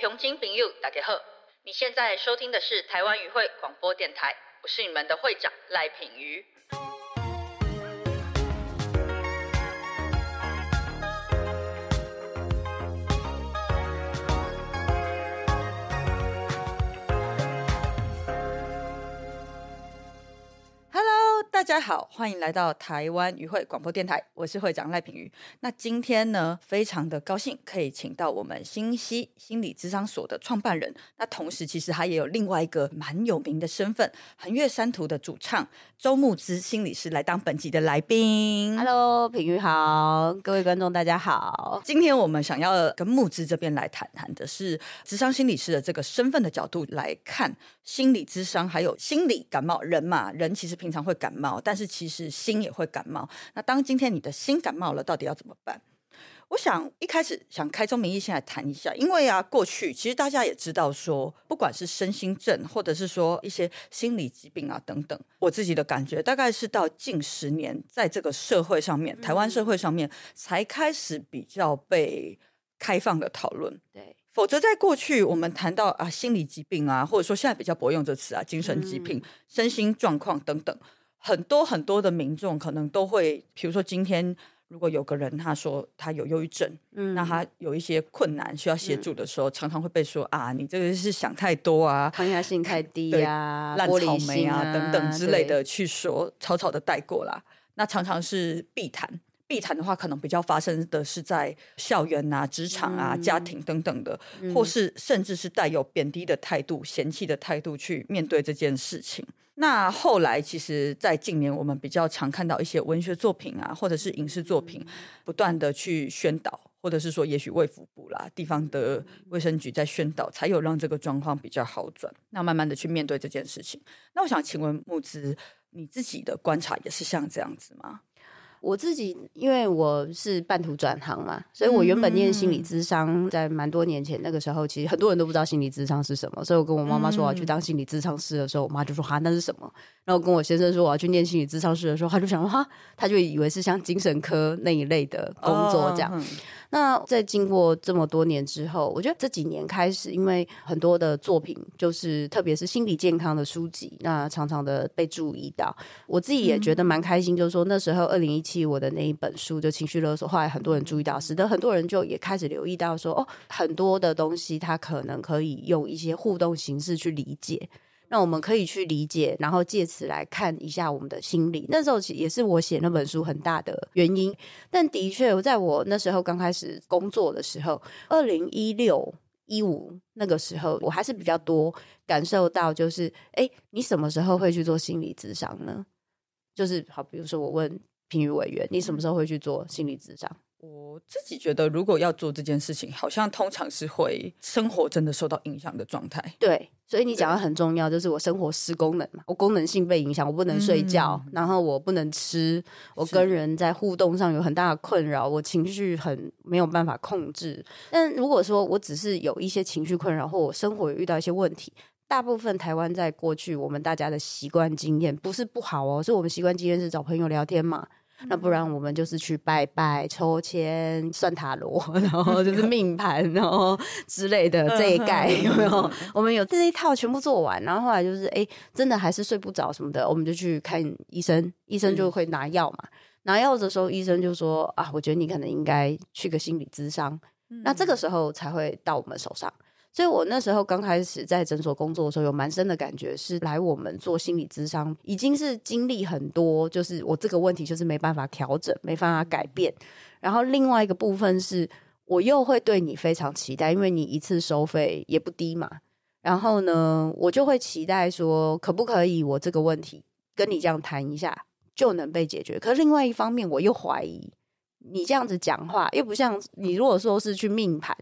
乡亲朋友，大家好！你现在收听的是台湾语会广播电台，我是你们的会长赖品瑜。大家好，欢迎来到台湾语会广播电台，我是会长赖品瑜。那今天呢，非常的高兴可以请到我们新溪心理智商所的创办人，那同时其实他也有另外一个蛮有名的身份——横越山图的主唱周木之心理师来当本集的来宾。Hello，品瑜好，各位观众大家好。今天我们想要跟木之这边来谈谈的是智商心理师的这个身份的角度来看心理智商，还有心理感冒。人嘛，人其实平常会感冒。但是其实心也会感冒。那当今天你的心感冒了，到底要怎么办？我想一开始想开宗明义先来谈一下，因为啊，过去其实大家也知道说，不管是身心症，或者是说一些心理疾病啊等等，我自己的感觉大概是到近十年，在这个社会上面，台湾社会上面才开始比较被开放的讨论。对。否则，在过去我们谈到啊心理疾病啊，或者说现在比较不用这词啊，精神疾病、身心状况等等。很多很多的民众可能都会，比如说今天如果有个人他说他有忧郁症，嗯，那他有一些困难需要协助的时候，常常会被说啊，你这个是想太多啊，抗压性太低啊，烂草莓啊等等之类的去说，草草的带过啦。那常常是避谈，避谈的话，可能比较发生的是在校园啊、职场啊、家庭等等的，或是甚至是带有贬低的态度、嫌弃的态度去面对这件事情。那后来，其实，在近年，我们比较常看到一些文学作品啊，或者是影视作品，不断的去宣导，或者是说，也许卫福部啦、地方的卫生局在宣导，才有让这个状况比较好转。那慢慢的去面对这件事情。那我想请问木子，你自己的观察也是像这样子吗？我自己因为我是半途转行嘛，所以我原本念心理智商，在蛮多年前那个时候，其实很多人都不知道心理智商是什么。所以我跟我妈妈说我要去当心理智商师的时候，我妈就说哈那是什么？然后跟我先生说我要去念心理智商师的时候，他就想说哈，他就以为是像精神科那一类的工作这样。那在经过这么多年之后，我觉得这几年开始，因为很多的作品，就是特别是心理健康的书籍，那常常的被注意到。我自己也觉得蛮开心，就是说那时候二零一七我的那一本书就情绪勒索，后来很多人注意到，使得很多人就也开始留意到说，哦，很多的东西它可能可以用一些互动形式去理解。那我们可以去理解，然后借此来看一下我们的心理。那时候也是我写那本书很大的原因。但的确，在我那时候刚开始工作的时候，二零一六一五那个时候，我还是比较多感受到，就是哎，你什么时候会去做心理咨商呢？就是好，比如说我问评语委员，你什么时候会去做心理咨商？我自己觉得，如果要做这件事情，好像通常是会生活真的受到影响的状态。对，所以你讲的很重要，就是我生活失功能嘛，我功能性被影响，我不能睡觉，然后我不能吃，我跟人在互动上有很大的困扰，我情绪很没有办法控制。但如果说我只是有一些情绪困扰，或我生活有遇到一些问题，大部分台湾在过去我们大家的习惯经验不是不好哦，是我们习惯经验是找朋友聊天嘛。那不然我们就是去拜拜、抽签、算塔罗，然后就是 命盘，然后之类的这一概有没有？我们有这一套全部做完，然后后来就是哎，真的还是睡不着什么的，我们就去看医生，医生就会拿药嘛。拿药的时候，医生就说啊，我觉得你可能应该去个心理咨商，那这个时候才会到我们手上。所以我那时候刚开始在诊所工作的时候，有蛮深的感觉，是来我们做心理咨商，已经是经历很多，就是我这个问题就是没办法调整，没办法改变。然后另外一个部分是，我又会对你非常期待，因为你一次收费也不低嘛。然后呢，我就会期待说，可不可以我这个问题跟你这样谈一下就能被解决？可是另外一方面，我又怀疑你这样子讲话，又不像你如果说是去命盘。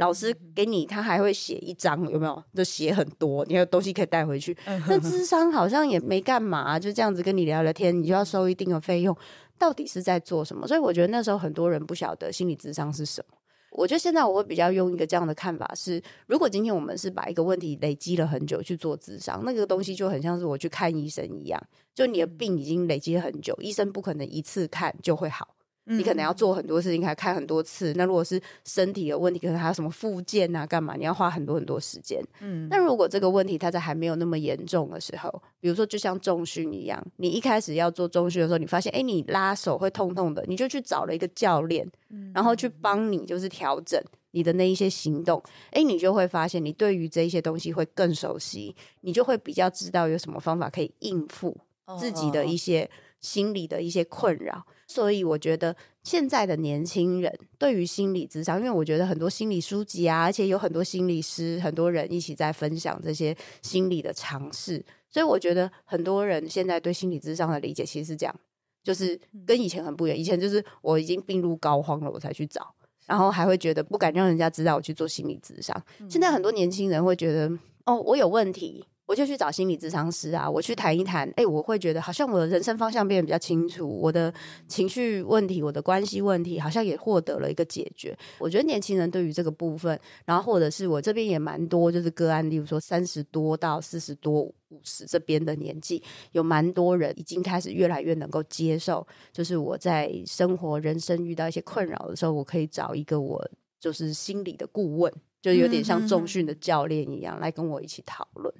老师给你，他还会写一张，有没有？就写很多，你有东西可以带回去。那智商好像也没干嘛，就这样子跟你聊聊天，你就要收一定的费用，到底是在做什么？所以我觉得那时候很多人不晓得心理智商是什么。我觉得现在我会比较用一个这样的看法是：如果今天我们是把一个问题累积了很久去做智商，那个东西就很像是我去看医生一样，就你的病已经累积了很久，医生不可能一次看就会好。你可能要做很多事情，还看很多次。那如果是身体有问题，可能还有什么复健啊，干嘛？你要花很多很多时间。嗯，那如果这个问题它在还没有那么严重的时候，比如说就像重训一样，你一开始要做重训的时候，你发现哎，你拉手会痛痛的，你就去找了一个教练，然后去帮你就是调整你的那一些行动。哎，你就会发现你对于这一些东西会更熟悉，你就会比较知道有什么方法可以应付自己的一些心理的一些困扰。所以我觉得现在的年轻人对于心理智商，因为我觉得很多心理书籍啊，而且有很多心理师，很多人一起在分享这些心理的尝试。所以我觉得很多人现在对心理智商的理解其实是这样，就是跟以前很不一样。以前就是我已经病入膏肓了，我才去找，然后还会觉得不敢让人家知道我去做心理智商。现在很多年轻人会觉得，哦，我有问题。我就去找心理咨商师啊，我去谈一谈，哎，我会觉得好像我的人生方向变得比较清楚，我的情绪问题、我的关系问题好像也获得了一个解决。我觉得年轻人对于这个部分，然后或者是我这边也蛮多，就是个案，例如说三十多到四十多、五十这边的年纪，有蛮多人已经开始越来越能够接受，就是我在生活、人生遇到一些困扰的时候，我可以找一个我就是心理的顾问，就有点像重训的教练一样，来跟我一起讨论。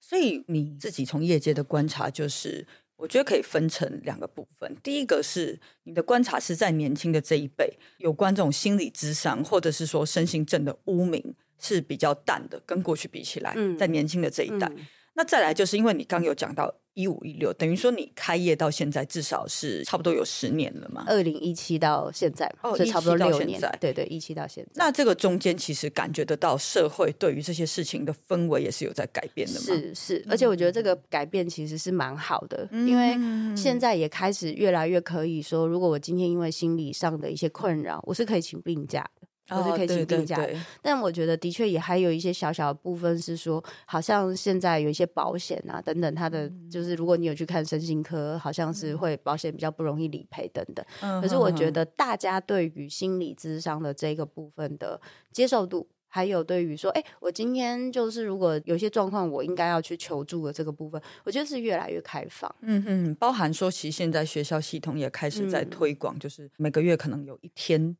所以你自己从业界的观察，就是我觉得可以分成两个部分。第一个是你的观察是在年轻的这一辈，有关这种心理智商或者是说身心症的污名是比较淡的，跟过去比起来，在年轻的这一代。那再来就是因为你刚有讲到。一五一六，等于说你开业到现在至少是差不多有十年了嘛？二零一七到现在，哦，差不多六年。对对，一七到现在。那这个中间其实感觉得到社会对于这些事情的氛围也是有在改变的嘛？是是，而且我觉得这个改变其实是蛮好的，因为现在也开始越来越可以说，如果我今天因为心理上的一些困扰，我是可以请病假的。或是可以请病假，但我觉得的确也还有一些小小的部分是说，好像现在有一些保险啊等等，它的就是如果你有去看身心科，好像是会保险比较不容易理赔等等。可是我觉得大家对于心理智商的这个部分的接受度，还有对于说，哎，我今天就是如果有些状况，我应该要去求助的这个部分，我觉得是越来越开放。嗯哼，包含说，其实现在学校系统也开始在推广，就是每个月可能有一天。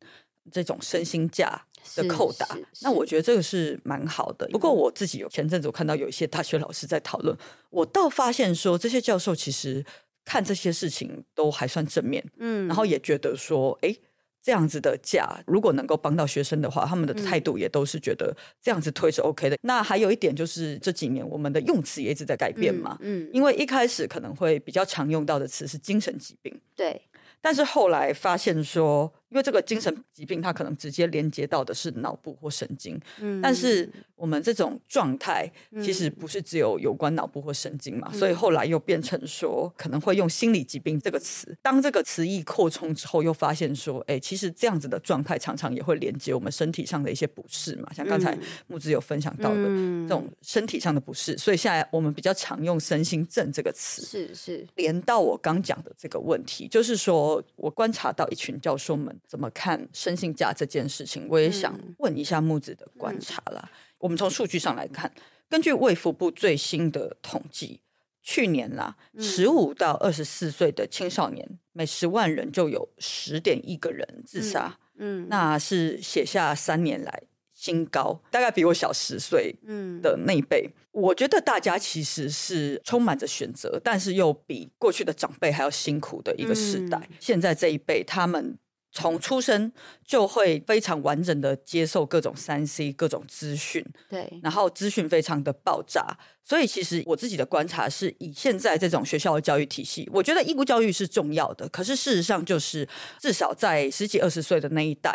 这种身心价的扣打，那我觉得这个是蛮好的。不过我自己有前阵子我看到有一些大学老师在讨论，我倒发现说这些教授其实看这些事情都还算正面，嗯，然后也觉得说，哎，这样子的价如果能够帮到学生的话，他们的态度也都是觉得这样子推是 OK 的。那还有一点就是这几年我们的用词也一直在改变嘛，嗯，因为一开始可能会比较常用到的词是精神疾病，对，但是后来发现说。因为这个精神疾病，它可能直接连接到的是脑部或神经。嗯，但是我们这种状态其实不是只有有关脑部或神经嘛，所以后来又变成说可能会用心理疾病这个词。当这个词义扩充之后，又发现说，哎，其实这样子的状态常常也会连接我们身体上的一些不适嘛，像刚才木子有分享到的这种身体上的不适。所以现在我们比较常用身心症这个词，是是连到我刚讲的这个问题，就是说我观察到一群教授们。怎么看生性价这件事情？我也想问一下木子的观察了。我们从数据上来看，根据卫福部最新的统计，去年啦，十五到二十四岁的青少年每十万人就有十点一个人自杀，嗯，那是写下三年来新高，大概比我小十岁嗯的那一辈。我觉得大家其实是充满着选择，但是又比过去的长辈还要辛苦的一个时代。现在这一辈，他们。从出生就会非常完整的接受各种三 C 各种资讯，对，然后资讯非常的爆炸，所以其实我自己的观察是以现在这种学校的教育体系，我觉得义务教育是重要的，可是事实上就是至少在十几二十岁的那一代，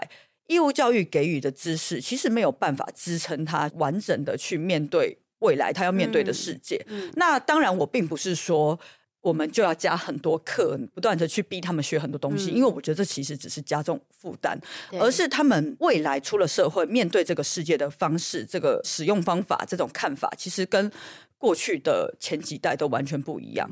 义务教育给予的知识其实没有办法支撑他完整的去面对未来他要面对的世界。那当然，我并不是说。我们就要加很多课，不断的去逼他们学很多东西，因为我觉得这其实只是加重负担，而是他们未来出了社会，面对这个世界的方式、这个使用方法、这种看法，其实跟过去的前几代都完全不一样。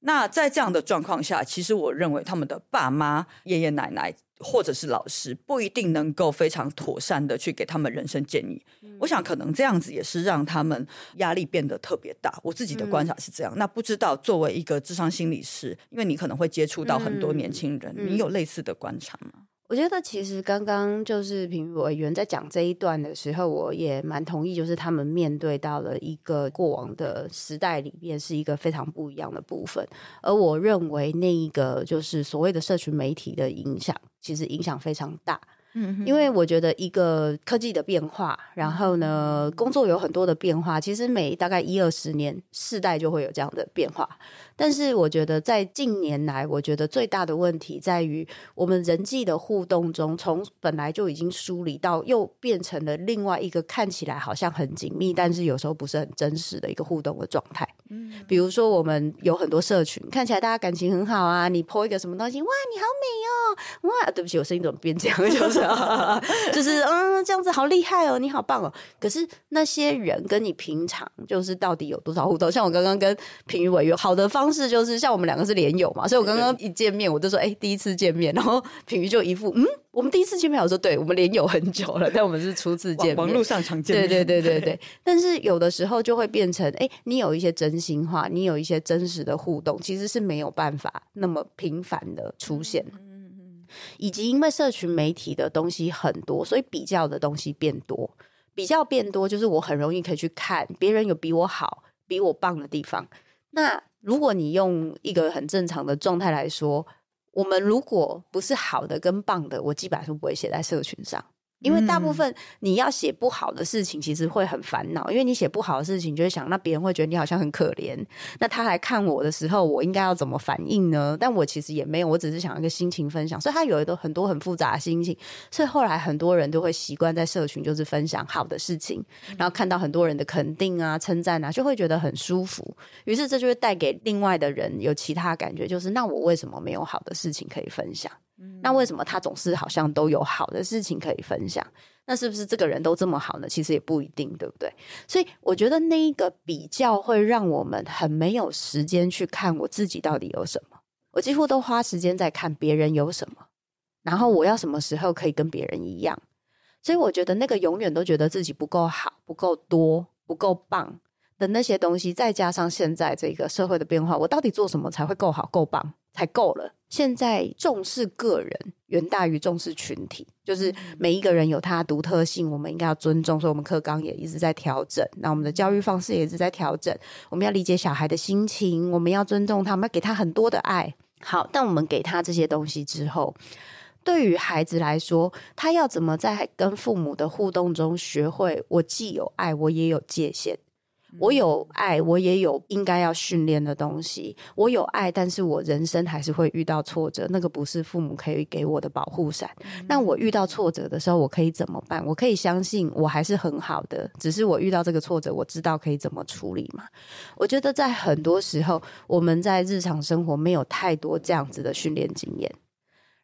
那在这样的状况下，其实我认为他们的爸妈、爷爷奶奶或者是老师不一定能够非常妥善的去给他们人生建议。我想可能这样子也是让他们压力变得特别大。我自己的观察是这样。那不知道作为一个智商心理师，因为你可能会接触到很多年轻人，你有类似的观察吗？我觉得其实刚刚就是评委员在讲这一段的时候，我也蛮同意，就是他们面对到了一个过往的时代里面是一个非常不一样的部分，而我认为那一个就是所谓的社群媒体的影响，其实影响非常大。嗯，因为我觉得一个科技的变化，然后呢，工作有很多的变化，其实每大概一二十年，世代就会有这样的变化。但是我觉得在近年来，我觉得最大的问题在于我们人际的互动中，从本来就已经梳理到又变成了另外一个看起来好像很紧密，但是有时候不是很真实的一个互动的状态。嗯，比如说我们有很多社群，看起来大家感情很好啊，你 po 一个什么东西，哇，你好美哦，哇，对不起，我声音怎么变这样？就是。就是嗯，这样子好厉害哦，你好棒哦。可是那些人跟你平常就是到底有多少互动？像我刚刚跟平宇委员，好的方式就是像我们两个是连友嘛，所以我刚刚一见面我就说，哎，第一次见面，然后平宇就一副嗯，我们第一次见面，我说对，我们连友很久了，但我们是初次见面，网络上常见，对对对对对。但是有的时候就会变成，哎，你有一些真心话，你有一些真实的互动，其实是没有办法那么频繁的出现。以及因为社群媒体的东西很多，所以比较的东西变多。比较变多，就是我很容易可以去看别人有比我好、比我棒的地方。那如果你用一个很正常的状态来说，我们如果不是好的跟棒的，我基本上是不会写在社群上。因为大部分你要写不好的事情，其实会很烦恼。因为你写不好的事情，就会想，那别人会觉得你好像很可怜。那他来看我的时候，我应该要怎么反应呢？但我其实也没有，我只是想一个心情分享。所以他有一个很多很复杂的心情。所以后来很多人都会习惯在社群就是分享好的事情，然后看到很多人的肯定啊、称赞啊，就会觉得很舒服。于是这就会带给另外的人有其他感觉，就是那我为什么没有好的事情可以分享？那为什么他总是好像都有好的事情可以分享？那是不是这个人都这么好呢？其实也不一定，对不对？所以我觉得那一个比较会让我们很没有时间去看我自己到底有什么。我几乎都花时间在看别人有什么，然后我要什么时候可以跟别人一样。所以我觉得那个永远都觉得自己不够好、不够多、不够棒的那些东西，再加上现在这个社会的变化，我到底做什么才会够好、够棒？才够了。现在重视个人远大于重视群体，就是每一个人有他的独特性，我们应该要尊重。所以，我们课纲也一直在调整，那我们的教育方式也一直在调整。我们要理解小孩的心情，我们要尊重他，我们要给他很多的爱。好，但我们给他这些东西之后，对于孩子来说，他要怎么在跟父母的互动中学会，我既有爱，我也有界限。我有爱，我也有应该要训练的东西。我有爱，但是我人生还是会遇到挫折，那个不是父母可以给我的保护伞。那我遇到挫折的时候，我可以怎么办？我可以相信我还是很好的，只是我遇到这个挫折，我知道可以怎么处理嘛？我觉得在很多时候，我们在日常生活没有太多这样子的训练经验。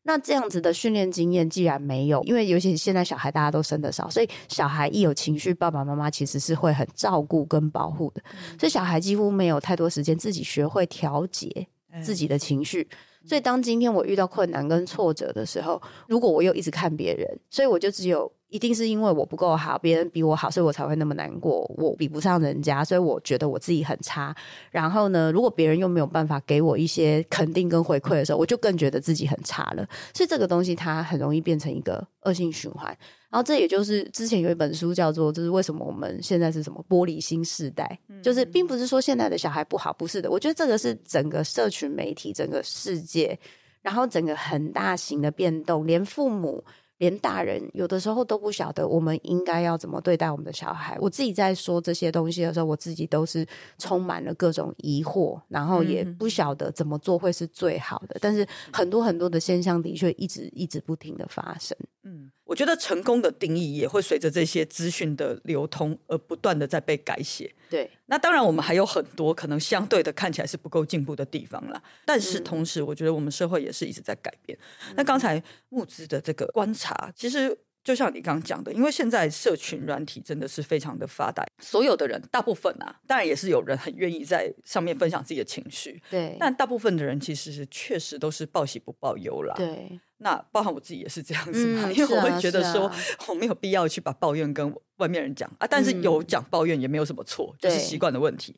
那这样子的训练经验既然没有，因为尤其现在小孩大家都生的少，所以小孩一有情绪，爸爸妈妈其实是会很照顾跟保护的，所以小孩几乎没有太多时间自己学会调节自己的情绪。所以当今天我遇到困难跟挫折的时候，如果我又一直看别人，所以我就只有。一定是因为我不够好，别人比我好，所以我才会那么难过。我比不上人家，所以我觉得我自己很差。然后呢，如果别人又没有办法给我一些肯定跟回馈的时候，我就更觉得自己很差了。所以这个东西它很容易变成一个恶性循环。然后这也就是之前有一本书叫做“就是为什么我们现在是什么玻璃心世代”，就是并不是说现在的小孩不好，不是的。我觉得这个是整个社群媒体、整个世界，然后整个很大型的变动，连父母。连大人有的时候都不晓得我们应该要怎么对待我们的小孩。我自己在说这些东西的时候，我自己都是充满了各种疑惑，然后也不晓得怎么做会是最好的。但是很多很多的现象的确一直一直不停的发生。嗯。我觉得成功的定义也会随着这些资讯的流通而不断的在被改写。对，那当然我们还有很多可能相对的看起来是不够进步的地方啦。但是同时，我觉得我们社会也是一直在改变。那刚才木子的这个观察，其实就像你刚刚讲的，因为现在社群软体真的是非常的发达，所有的人大部分啊，当然也是有人很愿意在上面分享自己的情绪，对，但大部分的人其实是确实都是报喜不报忧啦。对，那包含我自己也是这样子嘛，嗯因为我会觉得说、我没有必要去把抱怨跟外面人讲啊，但是有讲抱怨也没有什么错，就是习惯的问题。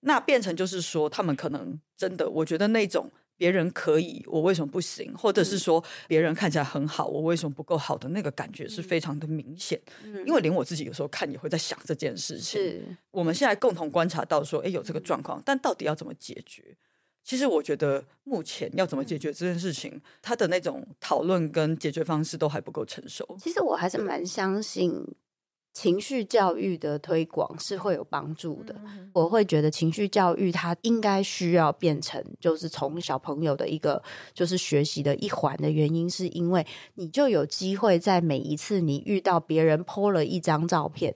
那变成就是说，他们可能真的，我觉得那种别人可以，我为什么不行？或者嗯是说别人看起来很好，我为什么不够好的那个感觉是非常的明显。因为连我自己有时候看也会在想这件事情。我们现在共同观察到说，哎，有这个状况，但到底要怎么解决？其实我觉得目前要怎么解决这件事情，他的那种讨论跟解决方式都还不够成熟。其实我还是蛮相信情绪教育的推广是会有帮助的。我会觉得情绪教育它应该需要变成就是从小朋友的一个就是学习的一环的原因，是因为你就有机会在每一次你遇到别人 po 了一张照片。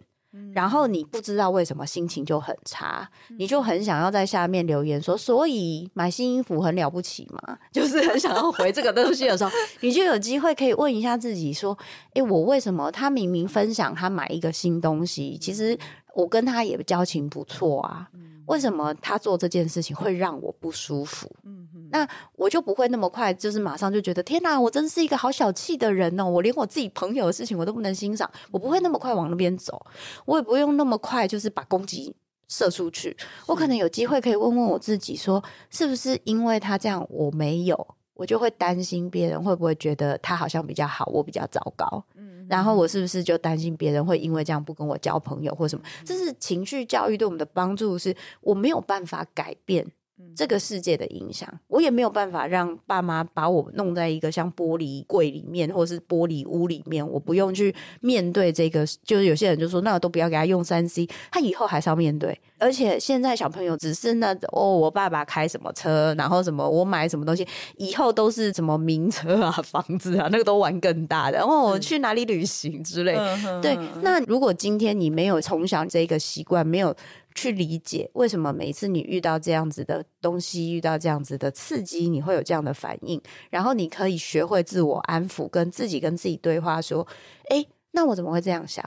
然后你不知道为什么心情就很差，你就很想要在下面留言说，所以买新衣服很了不起嘛？就是很想要回这个东西的时候，你就有机会可以问一下自己说，诶，我为什么他明明分享他买一个新东西，其实我跟他也交情不错啊，为什么他做这件事情会让我不舒服？嗯那我就不会那么快，就是马上就觉得天哪，我真是一个好小气的人哦！我连我自己朋友的事情我都不能欣赏，我不会那么快往那边走，我也不用那么快就是把攻击射出去。我可能有机会可以问问我自己说，是不是因为他这样我没有，我就会担心别人会不会觉得他好像比较好，我比较糟糕。然后我是不是就担心别人会因为这样不跟我交朋友或什么？这是情绪教育对我们的帮助，是我没有办法改变这个世界的影响，我也没有办法让爸妈把我弄在一个像玻璃柜里面或是玻璃屋里面，我不用去面对这个。就是有些人就说，那都不要给他用三 C，他以后还是要面对。而且现在小朋友只是那哦，我爸爸开什么车，然后什么我买什么东西，以后都是什么名车啊、房子啊，那个都玩更大的。然后我去哪里旅行之类。对，那如果今天你没有从小这个习惯，没有去理解为什么每一次你遇到这样子的东西，遇到这样子的刺激，你会有这样的反应，然后你可以学会自我安抚，跟自己跟自己对话，说：“诶，那我怎么会这样想？”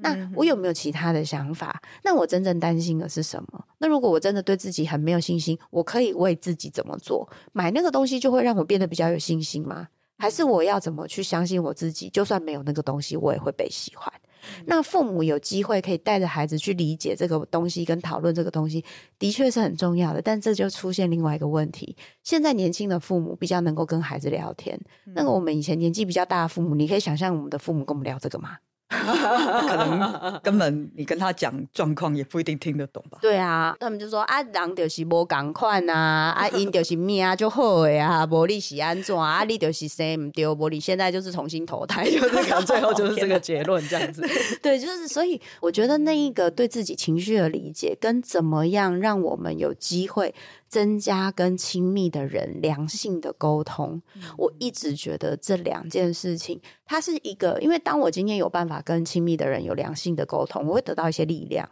那我有没有其他的想法？那我真正担心的是什么？那如果我真的对自己很没有信心，我可以为自己怎么做？买那个东西就会让我变得比较有信心吗？还是我要怎么去相信我自己？就算没有那个东西，我也会被喜欢。那父母有机会可以带着孩子去理解这个东西，跟讨论这个东西，的确是很重要的。但这就出现另外一个问题：现在年轻的父母比较能够跟孩子聊天。那个我们以前年纪比较大的父母，你可以想象我们的父母跟我们聊这个吗？可能 根本你跟他讲状况也不一定听得懂吧。对啊，他们就说啊，人就是无共款啊，啊，因就是命啊就好的啊，无你是安怎啊，你就是生唔对，无你现在就是重新投胎，就是可能最后就是这个结论这样子。对，就是所以我觉得那一个对自己情绪的理解，跟怎么样让我们有机会增加跟亲密的人良性的沟通，我一直觉得这两件事情，它是一个，因为当我今天有办法跟亲密的人有良性的沟通，我会得到一些力量。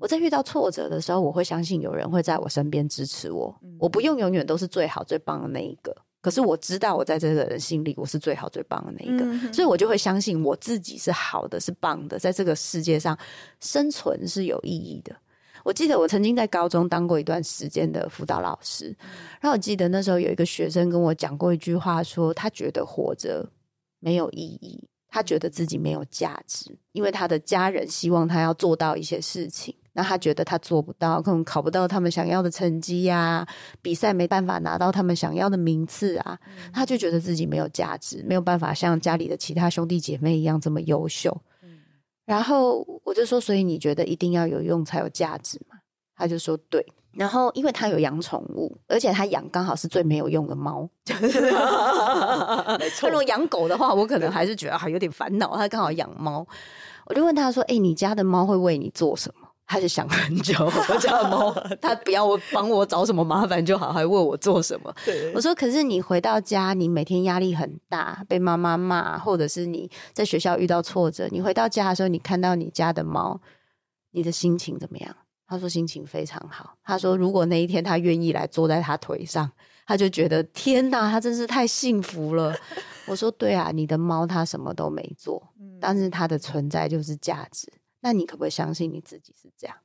我在遇到挫折的时候，我会相信有人会在我身边支持我。我不用永远都是最好最棒的那一个，可是我知道我在这个人心里我是最好最棒的那一个，所以我就会相信我自己是好的，是棒的，在这个世界上生存是有意义的。我记得我曾经在高中当过一段时间的辅导老师，然后我记得那时候有一个学生跟我讲过一句话说他觉得活着没有意义，他觉得自己没有价值，因为他的家人希望他要做到一些事情。那他觉得他做不到，可能考不到他们想要的成绩呀、比赛没办法拿到他们想要的名次啊，他就觉得自己没有价值，没有办法像家里的其他兄弟姐妹一样这么优秀。然后我就说，所以你觉得一定要有用才有价值吗？他就说对。然后因为他有养宠物，而且他养刚好是最没有用的猫。没他如果养狗的话，我可能还是觉得还有点烦恼。他刚好养猫，我就问他说：“哎、你家的猫会为你做什么？”他就想很久，我家的猫，他不要我帮我找什么麻烦就好，还问我做什么？对我说：“可是你回到家，你每天压力很大，被妈妈骂，或者是你在学校遇到挫折，你回到家的时候，你看到你家的猫，你的心情怎么样？”他说：“心情非常好。”他说：“如果那一天他愿意来坐在他腿上，他就觉得天哪，他真是太幸福了。” 我说：“对啊，你的猫它什么都没做，但是它的存在就是价值。那你可不可以相信你自己是这样？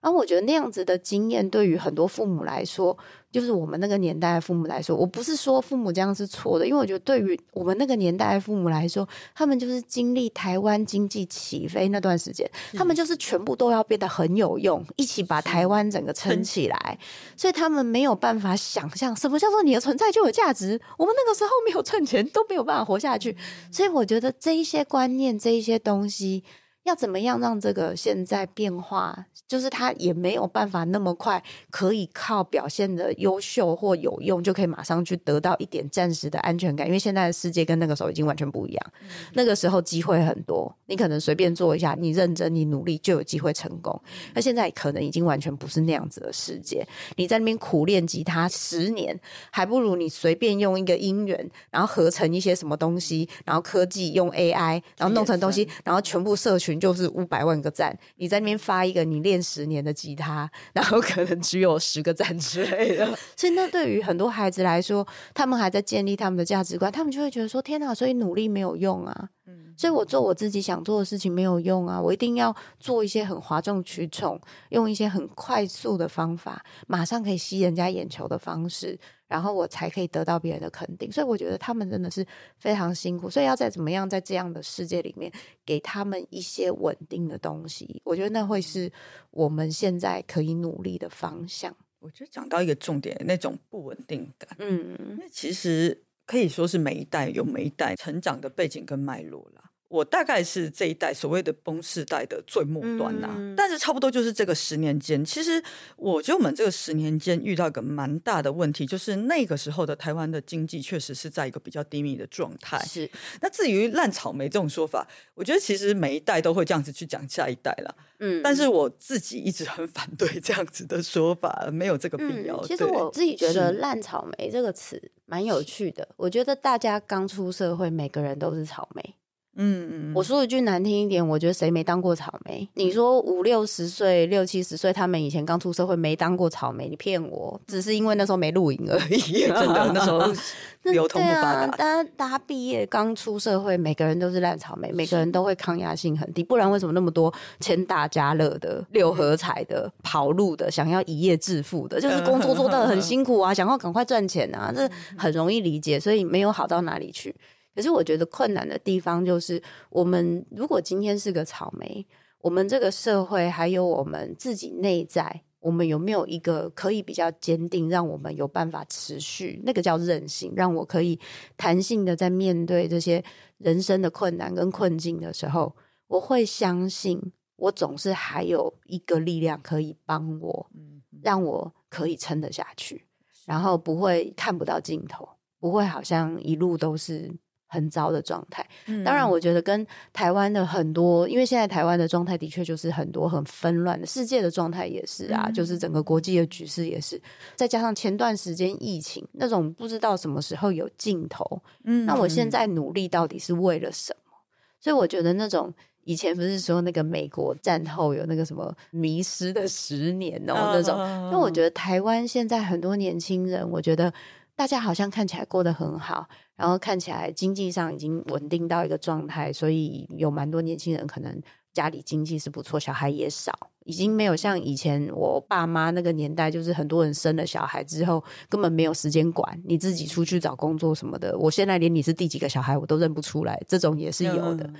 然后我觉得那样子的经验，对于很多父母来说，就是我们那个年代的父母来说，我不是说父母这样是错的，因为我觉得对于我们那个年代的父母来说，他们就是经历台湾经济起飞那段时间，他们就是全部都要变得很有用，一起把台湾整个撑起来，所以他们没有办法想象什么叫做你的存在就有价值。我们那个时候没有赚钱，都没有办法活下去，所以我觉得这一些观念，这一些东西。要怎么样让这个现在变化？就是他也没有办法那么快可以靠表现的优秀或有用，就可以马上去得到一点暂时的安全感。因为现在的世界跟那个时候已经完全不一样。那个时候机会很多，你可能随便做一下，你认真你努力就有机会成功。那现在可能已经完全不是那样子的世界。你在那边苦练吉他十年，还不如你随便用一个音源，然后合成一些什么东西，然后科技用 AI，然后弄成东西，然后全部社群。就是五百万个赞，你在那边发一个你练十年的吉他，然后可能只有十个赞之类的。所以那对于很多孩子来说，他们还在建立他们的价值观，他们就会觉得说：“天哪！”所以努力没有用啊。嗯，所以我做我自己想做的事情没有用啊。我一定要做一些很哗众取宠，用一些很快速的方法，马上可以吸人家眼球的方式。然后我才可以得到别人的肯定，所以我觉得他们真的是非常辛苦，所以要再怎么样在这样的世界里面给他们一些稳定的东西，我觉得那会是我们现在可以努力的方向。我觉得讲到一个重点，那种不稳定感，嗯，那其实可以说是每一代有每一代成长的背景跟脉络啦。我大概是这一代所谓的崩世代的最末端呐，但是差不多就是这个十年间，其实我觉得我们这个十年间遇到一个蛮大的问题，就是那个时候的台湾的经济确实是在一个比较低迷的状态。是，那至于烂草莓这种说法，我觉得其实每一代都会这样子去讲下一代了。嗯，但是我自己一直很反对这样子的说法，没有这个必要。其实我自己觉得“烂草莓”这个词蛮有趣的，我觉得大家刚出社会，每个人都是草莓。嗯，我说一句难听一点，我觉得谁没当过草莓？你说五六十岁、六七十岁，他们以前刚出社会没当过草莓，你骗我？只是因为那时候没露营而已。真的，那时候 流通不发达。大家大家毕业刚出社会，每个人都是烂草莓，每个人都会抗压性很低。不然为什么那么多签大家乐的、六合彩的、跑路的、想要一夜致富的，就是工作做的很辛苦啊，想要赶快赚钱啊，这很容易理解，所以没有好到哪里去。可是我觉得困难的地方就是，我们如果今天是个草莓，我们这个社会还有我们自己内在，我们有没有一个可以比较坚定，让我们有办法持续？那个叫韧性，让我可以弹性的在面对这些人生的困难跟困境的时候，我会相信，我总是还有一个力量可以帮我，让我可以撑得下去，然后不会看不到尽头，不会好像一路都是。很糟的状态，当然，我觉得跟台湾的很多，因为现在台湾的状态的确就是很多很纷乱的，世界的状态也是啊，就是整个国际的局势也是，再加上前段时间疫情那种不知道什么时候有尽头，嗯，那我现在努力到底是为了什么？所以我觉得那种以前不是说那个美国战后有那个什么迷失的十年哦那种，那我觉得台湾现在很多年轻人，我觉得大家好像看起来过得很好。然后看起来经济上已经稳定到一个状态，所以有蛮多年轻人可能家里经济是不错，小孩也少，已经没有像以前我爸妈那个年代，就是很多人生了小孩之后根本没有时间管，你自己出去找工作什么的。我现在连你是第几个小孩我都认不出来，这种也是有的。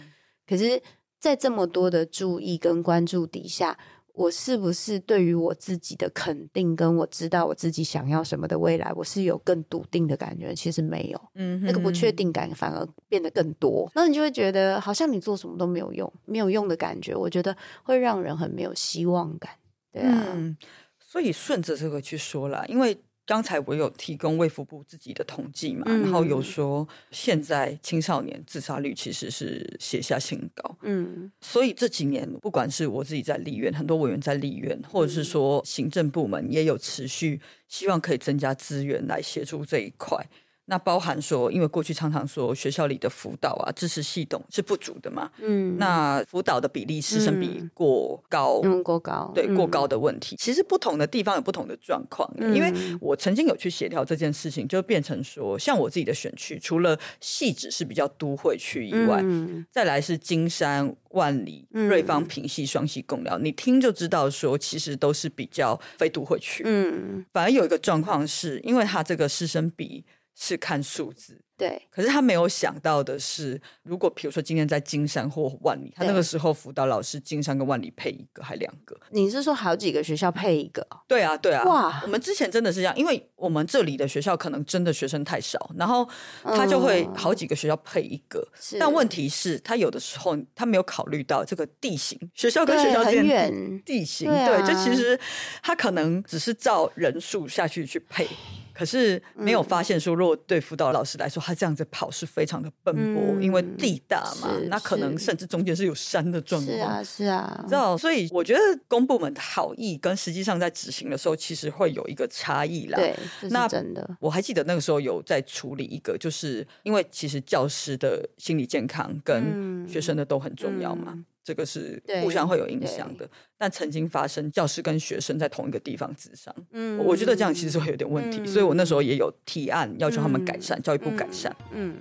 可是，在这么多的注意跟关注底下。我是不是对于我自己的肯定，跟我知道我自己想要什么的未来，我是有更笃定的感觉？其实没有，嗯，那个不确定感反而变得更多，那你就会觉得好像你做什么都没有用，没有用的感觉。我觉得会让人很没有希望感，对啊。嗯所以顺着这个去说啦，因为。刚才我有提供卫福部自己的统计嘛，然后有说现在青少年自杀率其实是写下新高，嗯，所以这几年不管是我自己在立院，很多委员在立院，或者是说行政部门也有持续希望可以增加资源来协助这一块。那包含说，因为过去常常说学校里的辅导啊、支持系统是不足的嘛，嗯，那辅导的比例师生比过高，嗯过高，对过嗯高的问题。其实不同的地方有不同的状况，因为嗯我曾经有去协调这件事情，就变成说，像我自己的选区，除了细致是比较都会区以外，嗯再来是金山、万里、嗯瑞芳、平溪、双溪、共寮，你听就知道说，其实都是比较非都会区。嗯，反而有一个状况是，因为它这个师生比是看数字，对，可是他没有想到的是，如果比如说今天在金山或万里，他那对个时候辅导老师金山跟万里配一个还两个。你是说好几个学校配一个哦？对啊，对啊，哇我们之前真的是这样，因为我们这里的学校可能真的学生太少，然后他就会嗯好几个学校配一个。是但问题是，他有的时候他没有考虑到这个地形，学校跟学校之间地地形，对啊对，就其实他可能只是照人数下去去配。可是没有发现说，如果对辅导老师来说，他这样子跑是非常的奔波，嗯因为地大嘛，那可能甚至中间是有山的状况。是啊，是啊知，道，所以我觉得公部门的好意跟实际上在执行的时候，其实会有一个差异啦。对，那是真的。我还记得那个时候有在处理一个，就是因为其实教师的心理健康跟嗯学生的都很重要嘛，嗯这个是互相会有影响的。但曾经发生教师跟学生在同一个地方自伤，嗯我觉得这样其实会有点问题，嗯所以我那时候也有提案要求他们改善，教育部改善。嗯。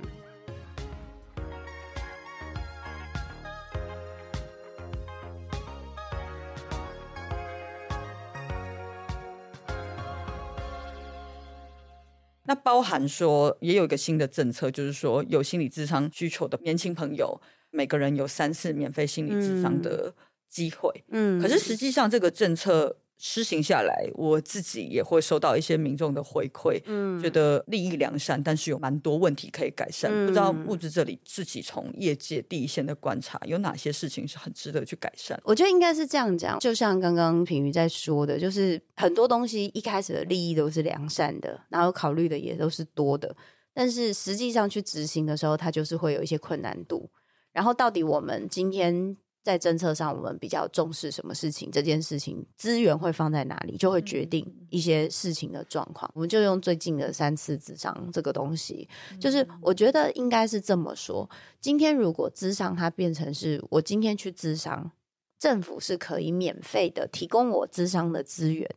那包含说，也有一个新的政策，就是说有心理智商需求的年轻朋友，每个人有三次免费心理咨商的机会。嗯可是实际上，这个政策施行下来，我自己也会收到一些民众的回馈，嗯觉得利益良善，但是有蛮多问题可以改善。嗯不知道木之这里自己从业界第一线的观察，有哪些事情是很值得去改善？我觉得应该是这样讲，就像刚刚品瑜在说的，就是很多东西一开始的利益都是良善的，然后考虑的也都是多的，但是实际上去执行的时候，它就是会有一些困难度。然后到底我们今天在政策上，我们比较重视什么事情？这件事情资源会放在哪里，就会决定一些事情的状况。我们就用最近的三次智商这个东西，就是我觉得应该是这么说：今天如果智商它变成是我今天去智商，政府是可以免费的提供我智商的资源，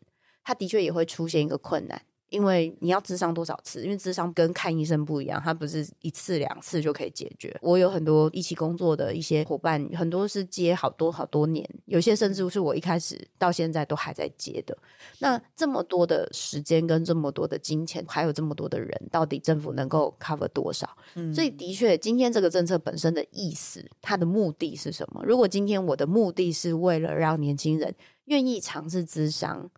它的确也会出现一个困难。因为你要智商多少次？因为智商跟看医生不一样，它不是一次两次就可以解决。我有很多一起工作的一些伙伴，很多是接好多好多年，有些甚至是我一开始到现在都还在接的。那这么多的时间跟这么多的金钱，还有这么多的人，到底政府能够 cover 多少？嗯所以的确，今天这个政策本身的意思，它的目的是什么？如果今天我的目的是为了让年轻人愿意尝试智商。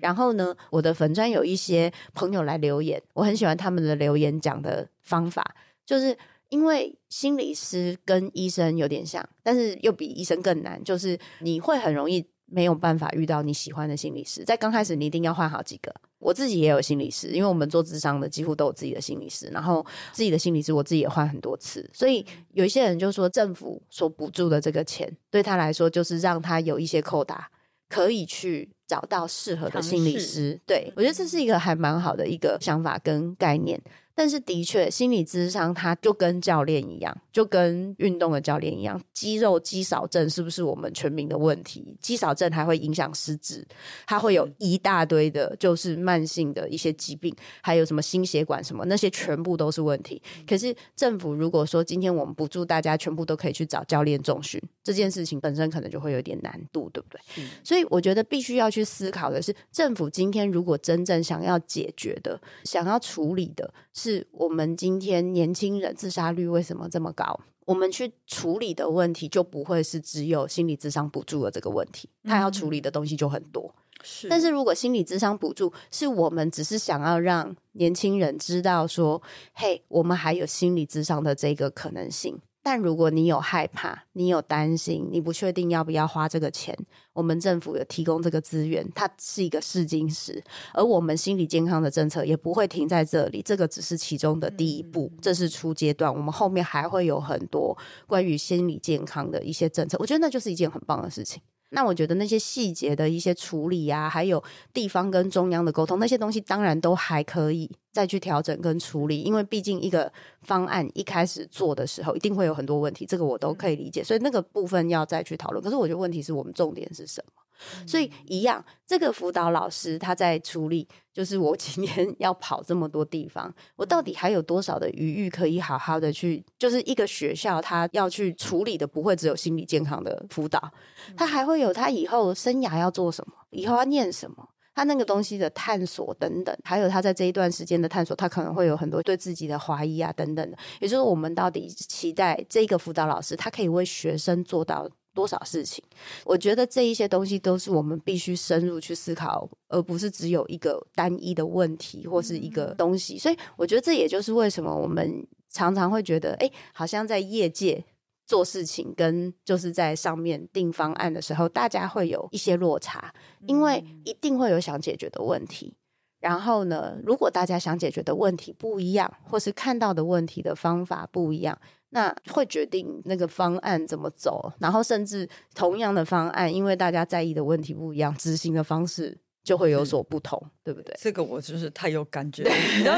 然后呢，我的粉砖有一些朋友来留言，我很喜欢他们的留言讲的方法，就是因为心理师跟医生有点像，但是又比医生更难，就是你会很容易没有办法遇到你喜欢的心理师，在刚开始你一定要换好几个。我自己也有心理师，因为我们做智商的几乎都有自己的心理师，然后自己的心理师我自己也换很多次，所以有一些人就说政府所补助的这个钱对他来说就是让他有一些扣打，可以去找到适合的心理师。对我觉得这是一个还蛮好的一个想法跟概念。但是的确，心理智商它就跟教练一样，就跟运动的教练一样，肌肉肌少症是不是我们全民的问题？肌少症还会影响失智，它会有一大堆的，就是慢性的一些疾病，还有什么心血管什么，那些全部都是问题。可是政府如果说今天我们不助大家全部都可以去找教练重训，这件事情本身可能就会有点难度，对不对？所以我觉得必须要去思考的是，政府今天如果真正想要解决的、想要处理的，是我们今天年轻人自杀率为什么这么高？我们去处理的问题就不会是只有心理智商补助的这个问题，他要处理的东西就很多。是但是如果心理智商补助是我们只是想要让年轻人知道说，嘿，我们还有心理智商的这个可能性。但如果你有害怕，你有担心，你不确定要不要花这个钱，我们政府有提供这个资源，它是一个试金石，而我们心理健康的政策也不会停在这里，这个只是其中的第一步，这是初阶段，我们后面还会有很多关于心理健康的一些政策，我觉得那就是一件很棒的事情。那我觉得那些细节的一些处理啊，还有地方跟中央的沟通，那些东西当然都还可以再去调整跟处理，因为毕竟一个方案一开始做的时候，一定会有很多问题，这个我都可以理解，所以那个部分要再去讨论。可是我觉得问题是我们重点是什么？所以一样，这个辅导老师他在处理，就是我今天要跑这么多地方，我到底还有多少的余裕可以好好的去？就是一个学校，他要去处理的不会只有心理健康的辅导，他还会有他以后生涯要做什么，以后要念什么，他那个东西的探索等等，还有他在这一段时间的探索，他可能会有很多对自己的怀疑啊等等的。也就是我们到底期待这个辅导老师，他可以为学生做到。多少事情？我觉得这一些东西都是我们必须深入去思考，而不是只有一个单一的问题或是一个东西。所以，我觉得这也就是为什么我们常常会觉得，哎，好像在业界做事情跟就是在上面定方案的时候，大家会有一些落差，因为一定会有想解决的问题。然后呢，如果大家想解决的问题不一样，或是看到的问题的方法不一样。那会决定那个方案怎么走，然后甚至同样的方案，因为大家在意的问题不一样，执行的方式就会有所不同，对不对？这个我就是太有感觉，了，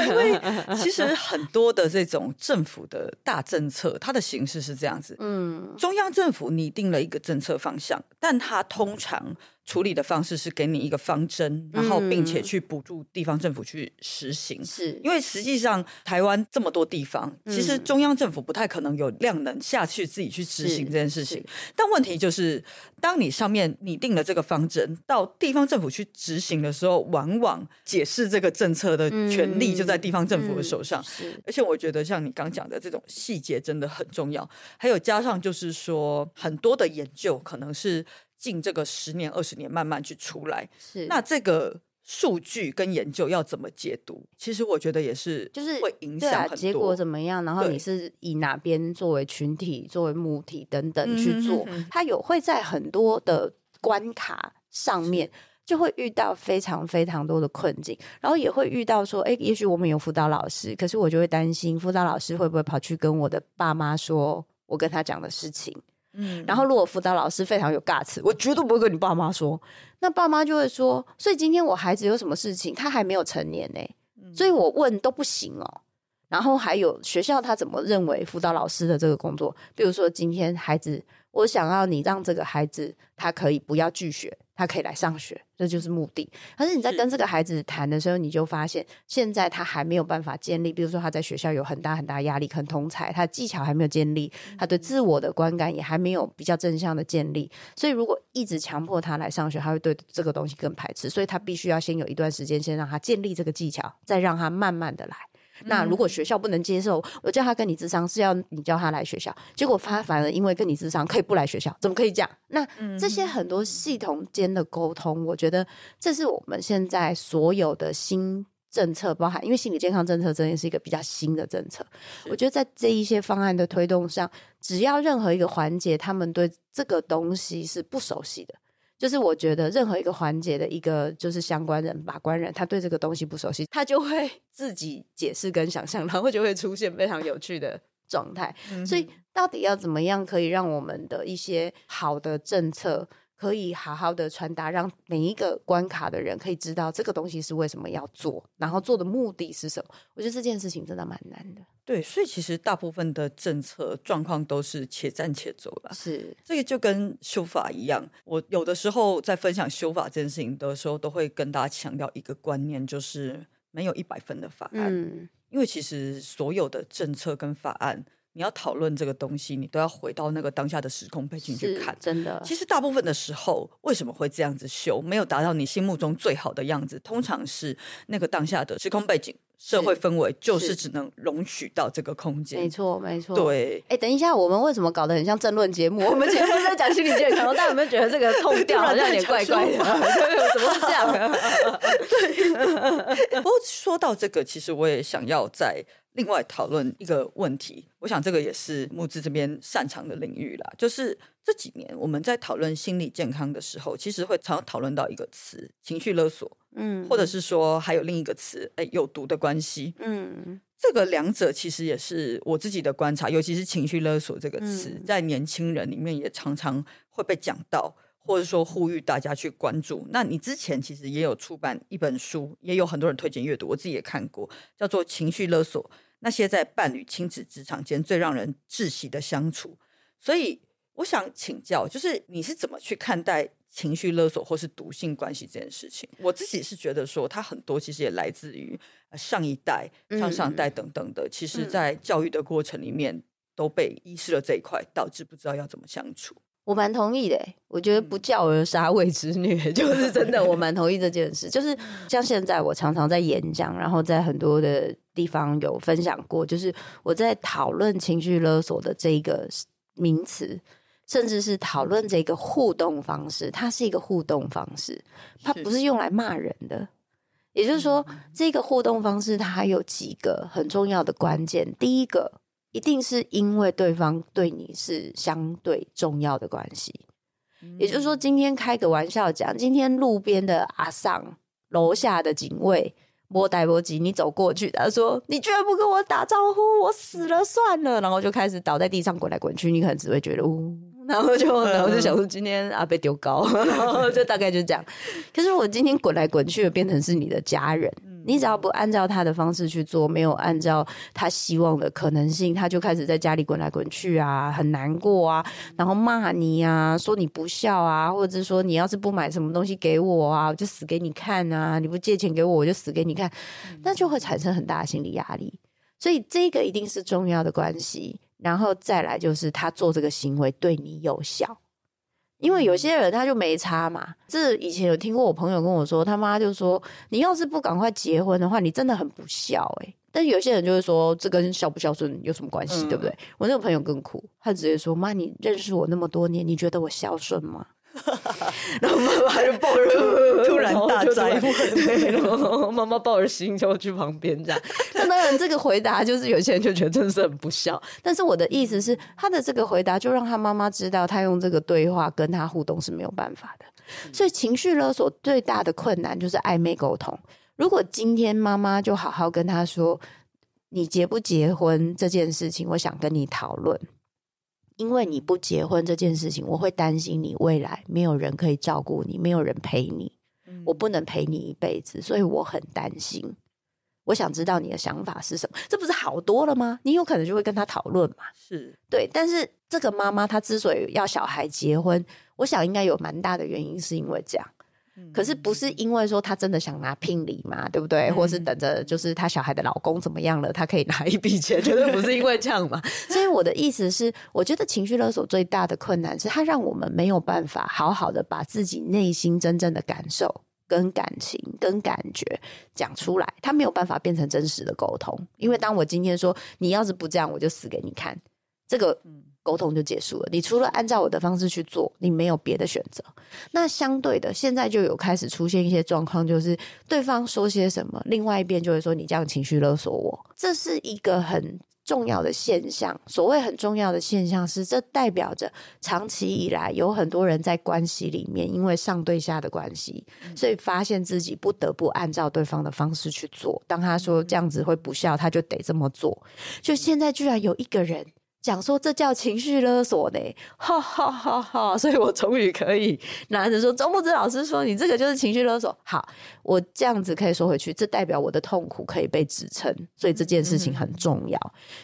因为 其实很多的这种政府的大政策，它的形式是这样子，嗯，中央政府拟定了一个政策方向，但它通常。处理的方式是给你一个方针，然后并且去补助地方政府去实行。是因为实际上台湾这么多地方，其实中央政府不太可能有量能下去自己去执行这件事情。但问题就是，当你上面拟定了这个方针，到地方政府去执行的时候，往往解释这个政策的权利就在地方政府的手上。而且我觉得像你刚讲的这种细节真的很重要。还有加上就是说，很多的研究可能是。近这个十年二十年慢慢去出来，是那这个数据跟研究要怎么解读？其实我觉得也是，就是会影响结果怎么样。然后你是以哪边作为群体、作为母体等等去做，它有会在很多的关卡上面就会遇到非常非常多的困境，然后也会遇到说，哎，也许我们有辅导老师，可是我就会担心辅导老师会不会跑去跟我的爸妈说我跟他讲的事情。嗯，然后如果辅导老师非常有尬词，我绝对不会跟你爸妈说。那爸妈就会说，所以今天我孩子有什么事情，他还没有成年呢，所以我问都不行哦。然后还有学校他怎么认为辅导老师的这个工作？比如说今天孩子。我想要你让这个孩子，他可以不要拒学，他可以来上学，这就是目的。可是你在跟这个孩子谈的时候，你就发现现在他还没有办法建立，比如说他在学校有很大很大压力，可能同才他技巧还没有建立，他对自我的观感也还没有比较正向的建立。所以如果一直强迫他来上学，他会对这个东西更排斥。所以他必须要先有一段时间，先让他建立这个技巧，再让他慢慢的来。那如果学校不能接受，我叫他跟你智商是要你叫他来学校，结果他反而因为跟你智商可以不来学校，怎么可以这样？那这些很多系统间的沟通，我觉得这是我们现在所有的新政策，包含因为心理健康政策真的是一个比较新的政策，我觉得在这一些方案的推动上，只要任何一个环节，他们对这个东西是不熟悉的。就是我觉得任何一个环节的一个就是相关人把关人，他对这个东西不熟悉，他就会 自己解释跟想象，然后就会出现非常有趣的状态。所以到底要怎么样可以让我们的一些好的政策？可以好好的传达，让每一个关卡的人可以知道这个东西是为什么要做，然后做的目的是什么。我觉得这件事情真的蛮难的。对，所以其实大部分的政策状况都是且战且走了。是，这个就跟修法一样。我有的时候在分享修法这件事情的时候，都会跟大家强调一个观念，就是没有一百分的法案。嗯，因为其实所有的政策跟法案。你要讨论这个东西，你都要回到那个当下的时空背景去看。真的，其实大部分的时候，为什么会这样子修，没有达到你心目中最好的样子？通常是那个当下的时空背景、社会氛围，就是只能容许到这个空间。没错，没错。对。哎，等一下，我们为什么搞得很像争论节目？我们节目在讲心理健康，大家有没有觉得这个痛调好像有点怪怪的？怎么是这样？不过说到这个，其实我也想要在。另外讨论一个问题，我想这个也是木子这边擅长的领域啦。就是这几年我们在讨论心理健康的时候，其实会常讨论到一个词——情绪勒索，嗯，或者是说还有另一个词，哎，有毒的关系，嗯，这个两者其实也是我自己的观察，尤其是情绪勒索这个词，在年轻人里面也常常会被讲到。或者说呼吁大家去关注。那你之前其实也有出版一本书，也有很多人推荐阅读，我自己也看过，叫做《情绪勒索：那些在伴侣、亲子、职场间最让人窒息的相处》。所以我想请教，就是你是怎么去看待情绪勒索或是毒性关系这件事情？我自己是觉得说，它很多其实也来自于上一代、上上代等等的，其实在教育的过程里面都被遗失了这一块，导致不知道要怎么相处。我蛮同意的，我觉得不教而杀谓之虐，就是真的。我蛮同意这件事，就是像现在我常常在演讲，然后在很多的地方有分享过，就是我在讨论情绪勒索的这个。名词，甚至是讨论这个互动方式，它是一个互动方式，它不是用来骂人的。也就是说，这个互动方式它有几个很重要的关键。第一个，一定是因为对方对你是相对重要的关系。也就是说，今天开个玩笑讲，今天路边的阿桑，楼下的警卫。波呆波急，你走过去，他说：“你居然不跟我打招呼，我死了算了。”然后就开始倒在地上滚来滚去。你可能只会觉得，呜，然后就 然后就想说，今天啊被丢高，然 后就大概就这样。可是我今天滚来滚去的变成是你的家人。你只要不按照他的方式去做，没有按照他希望的可能性，他就开始在家里滚来滚去啊，很难过啊，然后骂你啊，说你不孝啊，或者是说你要是不买什么东西给我啊，我就死给你看啊！你不借钱给我，我就死给你看，那就会产生很大的心理压力。所以这个一定是重要的关系，然后再来就是他做这个行为对你有效。因为有些人他就没差嘛，这以前有听过我朋友跟我说，他妈就说你要是不赶快结婚的话，你真的很不孝哎。但是有些人就会说，这跟孝不孝顺有什么关系，对不对？我那个朋友更苦，他直接说妈，你认识我那么多年，你觉得我孝顺吗？然后妈妈就抱着，突然大灾，对，妈妈抱着心就去旁边这样。那当然，这个回答就是有些人就觉得真的是很不孝。但是我的意思是，他的这个回答就让他妈妈知道，他用这个对话跟他互动是没有办法的。所以情绪勒索最大的困难就是暧昧沟通。如果今天妈妈就好好跟他说：“你结不结婚这件事情，我想跟你讨论。”因为你不结婚这件事情，我会担心你未来没有人可以照顾你，没有人陪你，我不能陪你一辈子，所以我很担心。我想知道你的想法是什么，这不是好多了吗？你有可能就会跟他讨论嘛，是对。但是这个妈妈她之所以要小孩结婚，我想应该有蛮大的原因，是因为这样。可是不是因为说她真的想拿聘礼嘛，对不对？或是等着就是她小孩的老公怎么样了，她可以拿一笔钱，绝对不是因为这样嘛。所以我的意思是，我觉得情绪勒索最大的困难是，它让我们没有办法好好的把自己内心真正的感受、跟感情、跟感觉讲出来，它没有办法变成真实的沟通。因为当我今天说你要是不这样，我就死给你看，这个。沟通就结束了。你除了按照我的方式去做，你没有别的选择。那相对的，现在就有开始出现一些状况，就是对方说些什么，另外一边就会说你这样情绪勒索我。这是一个很重要的现象。所谓很重要的现象是，这代表着长期以来有很多人在关系里面，因为上对下的关系，所以发现自己不得不按照对方的方式去做。当他说这样子会不孝，他就得这么做。就现在居然有一个人。讲说这叫情绪勒索呢，哈哈哈哈！所以我终于可以拿着说，周木子老师说你这个就是情绪勒索。好，我这样子可以说回去，这代表我的痛苦可以被支撑，所以这件事情很重要。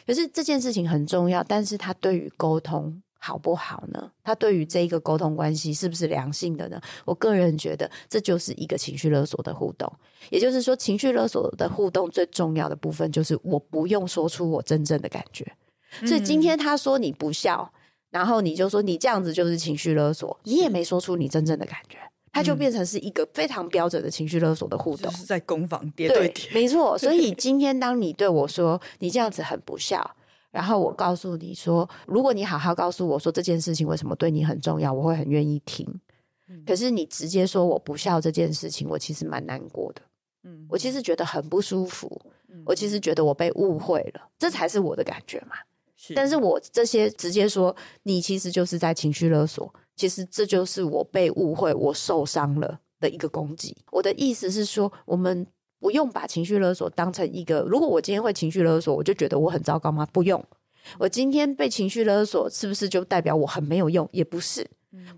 可是这件事情很重要，但是它对于沟通好不好呢？它对于这一个沟通关系是不是良性的呢？我个人觉得这就是一个情绪勒索的互动。也就是说，情绪勒索的互动最重要的部分就是我不用说出我真正的感觉。所以今天他说你不孝，然后你就说你这样子就是情绪勒索，你也没说出你真正的感觉，他就变成是一个非常标准的情绪勒索的互动，是在攻防叠对叠，没错。所以 今天当你对我说你这样子很不孝，然后我告诉你说，如果你好好告诉我说这件事情为什么对你很重要，我会很愿意听。可是你直接说我不孝这件事情，我其实蛮难过的。嗯，我其实觉得很不舒服，我其实觉得我被误会了，这才是我的感觉嘛。但是我这些直接说，你其实就是在情绪勒索，其实这就是我被误会、我受伤了的一个攻击。我的意思是说，我们不用把情绪勒索当成一个，如果我今天会情绪勒索，我就觉得我很糟糕吗？不用，我今天被情绪勒索，是不是就代表我很没有用？也不是。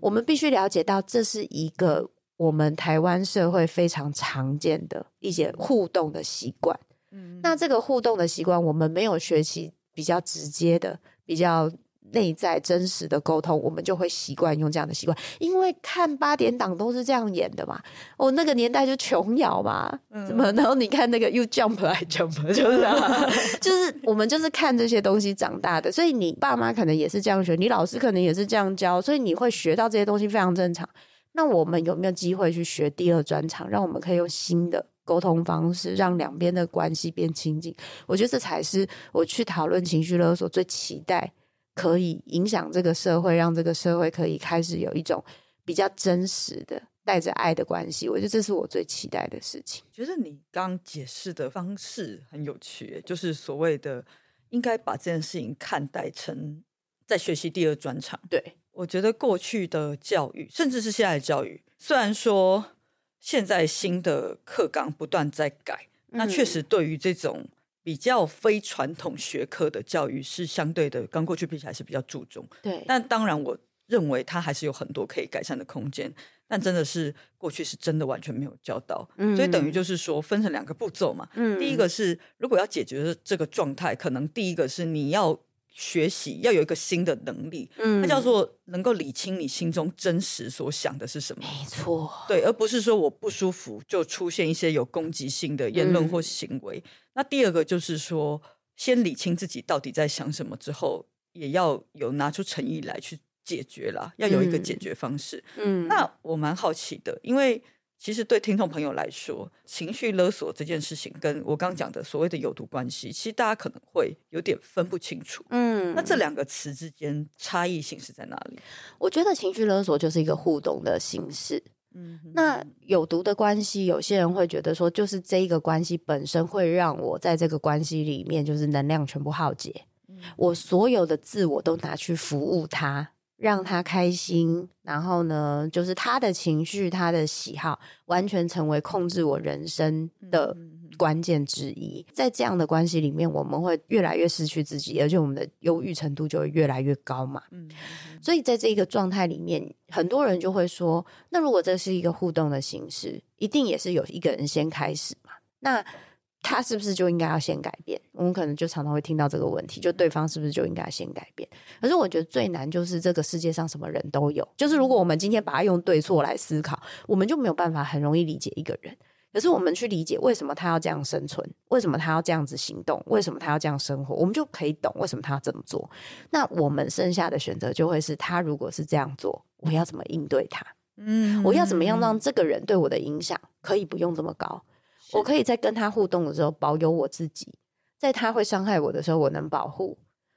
我们必须了解到，这是一个我们台湾社会非常常见的一些互动的习惯。嗯，那这个互动的习惯，我们没有学习比较直接的、比较内在真实的沟通，我们就会习惯用这样的习惯。因为看八点档都是这样演的嘛，哦，那个年代就琼瑶嘛，怎么？然后你看那个 You Jump 来 Jump，就是 就是我们就是看这些东西长大的，所以你爸妈可能也是这样学，你老师可能也是这样教，所以你会学到这些东西非常正常。那我们有没有机会去学第二专长，让我们可以用新的？沟通方式让两边的关系变亲近，我觉得这才是我去讨论情绪勒索最期待可以影响这个社会，让这个社会可以开始有一种比较真实的带着爱的关系。我觉得这是我最期待的事情。觉得你刚解释的方式很有趣，就是所谓的应该把这件事情看待成在学习第二专场。对我觉得过去的教育，甚至是现在的教育，虽然说。现在新的课纲不断在改，那确实对于这种比较非传统学科的教育是相对的，跟过去比起来是比较注重。对，但当然我认为它还是有很多可以改善的空间。但真的是过去是真的完全没有教到，所以等于就是说分成两个步骤嘛。第一个是如果要解决这个状态，可能第一个是你要。学习要有一个新的能力，嗯，它叫做能够理清你心中真实所想的是什么。没错，对，而不是说我不舒服就出现一些有攻击性的言论或行为。那第二个就是说，先理清自己到底在想什么之后，也要有拿出诚意来去解决啦，要有一个解决方式。嗯，那我蛮好奇的，因为。其实对听众朋友来说，情绪勒索这件事情，跟我刚刚讲的所谓的有毒关系，其实大家可能会有点分不清楚。嗯，那这两个词之间差异性是在哪里？我觉得情绪勒索就是一个互动的形式。嗯，那有毒的关系，有些人会觉得说，就是这一个关系本身会让我在这个关系里面，就是能量全部耗竭，我所有的自我都拿去服务他。让他开心，然后呢，就是他的情绪、他的喜好，完全成为控制我人生的关键之一。在这样的关系里面，我们会越来越失去自己，而且我们的忧郁程度就会越来越高嘛。嗯，所以在这个状态里面，很多人就会说：那如果这是一个互动的形式，一定也是有一个人先开始嘛？那。他是不是就应该要先改变？我们可能就常常会听到这个问题，就对方是不是就应该先改变？可是我觉得最难就是这个世界上什么人都有，就是如果我们今天把它用对错来思考，我们就没有办法很容易理解一个人。可是我们去理解为什么他要这样生存，为什么他要这样子行动，为什么他要这样生活，我们就可以懂为什么他要这么做。那我们剩下的选择就会是他如果是这样做，我要怎么应对他？嗯，我要怎么样让这个人对我的影响可以不用这么高？我可以在跟他互动的时候保有我自己，在他会伤害我的时候，我能保护；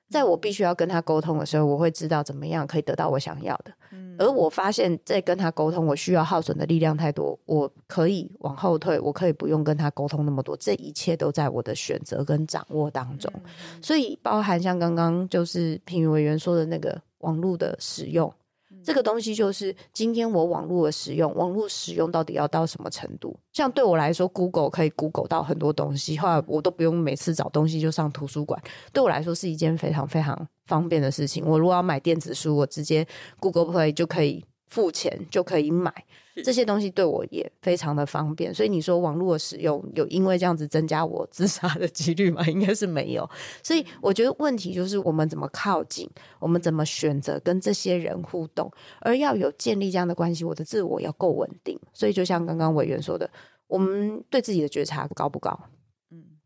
在我必须要跟他沟通的时候，我会知道怎么样可以得到我想要的。而我发现，在跟他沟通，我需要耗损的力量太多，我可以往后退，我可以不用跟他沟通那么多。这一切都在我的选择跟掌握当中，所以包含像刚刚就是评委员说的那个网络的使用。这个东西就是今天我网络的使用，网络使用到底要到什么程度？像对我来说，Google 可以 Google 到很多东西，后来我都不用每次找东西就上图书馆，对我来说是一件非常非常方便的事情。我如果要买电子书，我直接 Google Play 就可以。付钱就可以买这些东西，对我也非常的方便。所以你说网络的使用有因为这样子增加我自杀的几率吗？应该是没有。所以我觉得问题就是我们怎么靠近，我们怎么选择跟这些人互动，而要有建立这样的关系，我的自我要够稳定。所以就像刚刚委员说的，我们对自己的觉察高不高？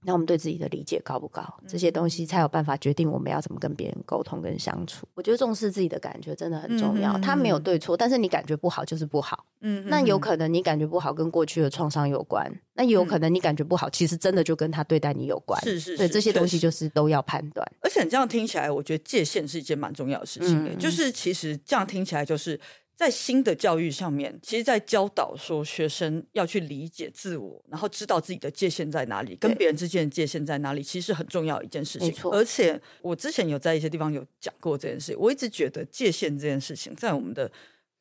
那我们对自己的理解高不高？这些东西才有办法决定我们要怎么跟别人沟通跟相处。我觉得重视自己的感觉真的很重要。他没有对错，但是你感觉不好就是不好。嗯，那有可能你感觉不好跟过去的创伤有关，那也有可能你感觉不好，其实真的就跟他对待你有关。是是，对这些东西就是都要判断。而且你这样听起来，我觉得界限是一件蛮重要的事情。就是其实这样听起来就是。在新的教育上面，其实，在教导说学生要去理解自我，然后知道自己的界限在哪里，跟别人之间的界限在哪里，其实很重要一件事情。而且我之前有在一些地方有讲过这件事，我一直觉得界限这件事情，在我们的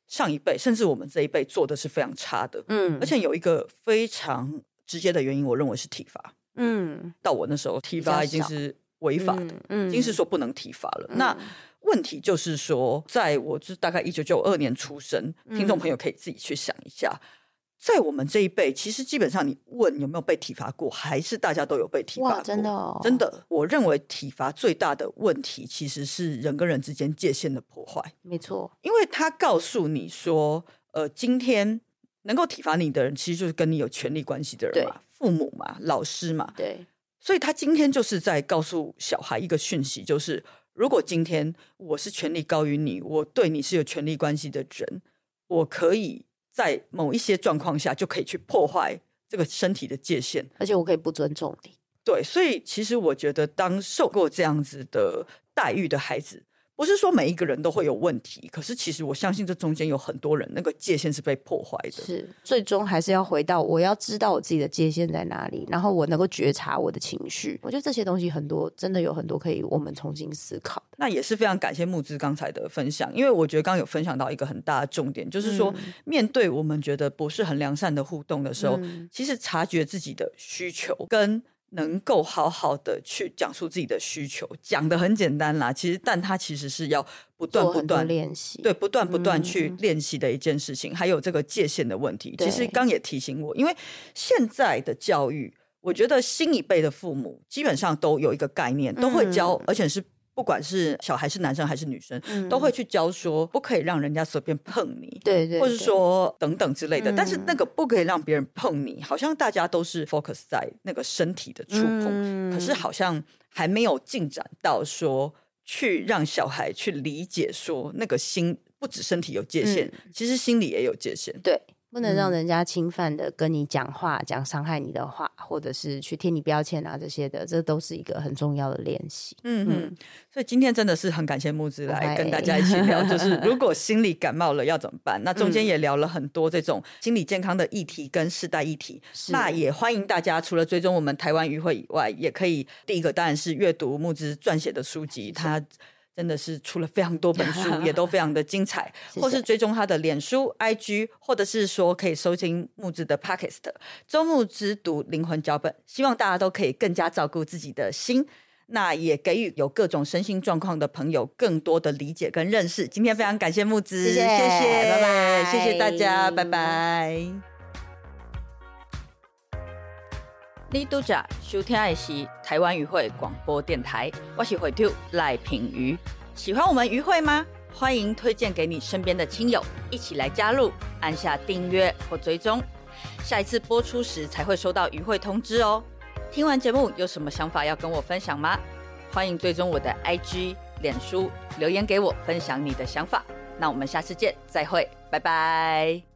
上一辈，甚至我们这一辈做的是非常差的。嗯，而且有一个非常直接的原因，我认为是体罚。嗯，到我那时候体罚已经是。违法的，嗯已经是说不能体罚了。那问题就是说，在我是大概一九九二年出生，听众朋友可以自己去想一下。在我们这一辈，其实基本上你问有没有被体罚过，还是大家都有被体罚过。真的哦真的，我认为体罚最大的问题其实是人跟人之间界限的破坏，没错，因为他告诉你说，呃，今天能够体罚你的人，其实就是跟你有权利关系的人嘛，父母嘛，老师嘛，对，所以他今天就是在告诉小孩一个讯息，就是如果今天我是权力高于你，我对你是有权力关系的人，我可以在某一些状况下就可以去破坏这个身体的界限。而且我可以不尊重你。对，所以其实我觉得，当受过这样子的待遇的孩子，不是说每一个人都会有问题，可是其实我相信这中间有很多人那个界限是被破坏的。是，最终还是要回到我要知道我自己的界限在哪里，然后我能够觉察我的情绪。我觉得这些东西很多，真的有很多可以我们重新思考的。那也是非常感谢木之刚才的分享，因为我觉得刚刚有分享到一个很大的重点，就是说、面对我们觉得不是很良善的互动的时候，其实察觉自己的需求跟。能够好好的去讲述自己的需求，讲的很简单啦，其实但它其实是要不断不断练习，对，不断不断去嗯。练习的一件事情，还有这个界限的问题。其实刚也提醒我，因为现在的教育，我觉得新一辈的父母基本上都有一个概念，都会教，嗯。而且是不管是小孩是男生还是女生，嗯都会去教说不可以让人家随便碰你。对对，或者说等等之类的，但是嗯。那个不可以让别人碰你，好像大家都是 focus 在那个身体的触碰，嗯可是好像还没有进展到说去让小孩去理解说那个心不止身体有界限，其实心里也有界限。对，不能嗯让人家侵犯的跟你讲话，讲伤害你的话，或者是去贴你标签啊这些的，这都是一个很重要的练习。嗯嗯，所以今天真的是很感谢木子来跟大家一起聊，就是 如果心理感冒了要怎么办？那中间也聊了很多这种心理健康的议题跟世代议题。那也欢迎大家除了追踪我们台湾渔会以外，也可以第一个当然是阅读木子撰写的书籍，他。真的是出了非常多本书，也都非常的精彩，谢或是追踪他的脸书、IG，或者是说可以收听木子的 Podcast《周木之读灵魂脚本》，希望大家都可以更加照顾自己的心。那也给予有各种身心状况的朋友更多的理解跟认识。今天非常感谢木子，谢谢谢谢，拜拜谢谢大家，拜拜。你拄着收听的是台湾渔会广播电台，我是会长赖品瑜。喜欢我们渔会吗？欢迎推荐给你身边的亲友，一起来加入，按下订阅或追踪，下一次播出时才会收到渔会通知哦。听完节目有什么想法要跟我分享吗？欢迎追踪我的 IG、脸书，留言给我分享你的想法。那我们下次见，再会，拜拜。